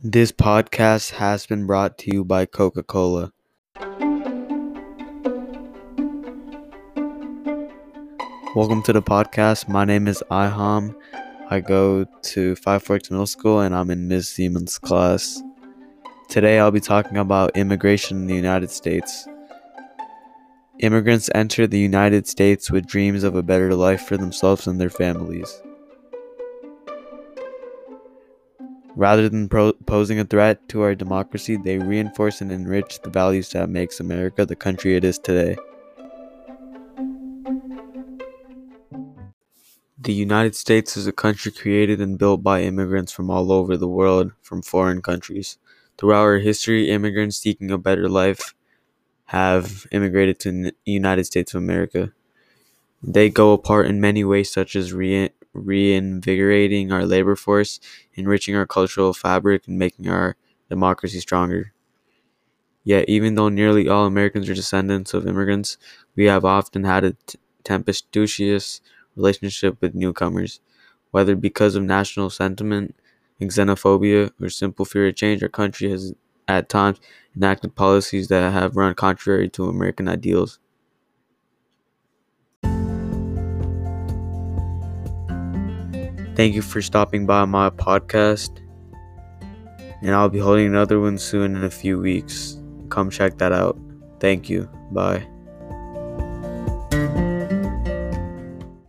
This podcast has been brought to you by Coca Cola. Welcome to the podcast. My name is Ayham. I go to Five Forks Middle School and I'm in Ms. Ziemann's class. Today I'll be talking about immigration in the United States. Immigrants enter the United States with dreams of a better life for themselves and their families. Rather than pro- posing a threat to our democracy, they reinforce and enrich the values that makes America the country it is today. The United States is a country created and built by immigrants from all over the world from foreign countries. Throughout our history, immigrants seeking a better life have immigrated to the United States of America. They go apart in many ways, such as re- reinvigorating our labor force, enriching our cultural fabric, and making our democracy stronger. Yet, even though nearly all Americans are descendants of immigrants, we have often had a t- tempestuous relationship with newcomers. Whether because of national sentiment, xenophobia, or simple fear of change, our country has at times enacted policies that have run contrary to American ideals. Thank you for stopping by my podcast. And I'll be holding another one soon in a few weeks. Come check that out. Thank you. Bye.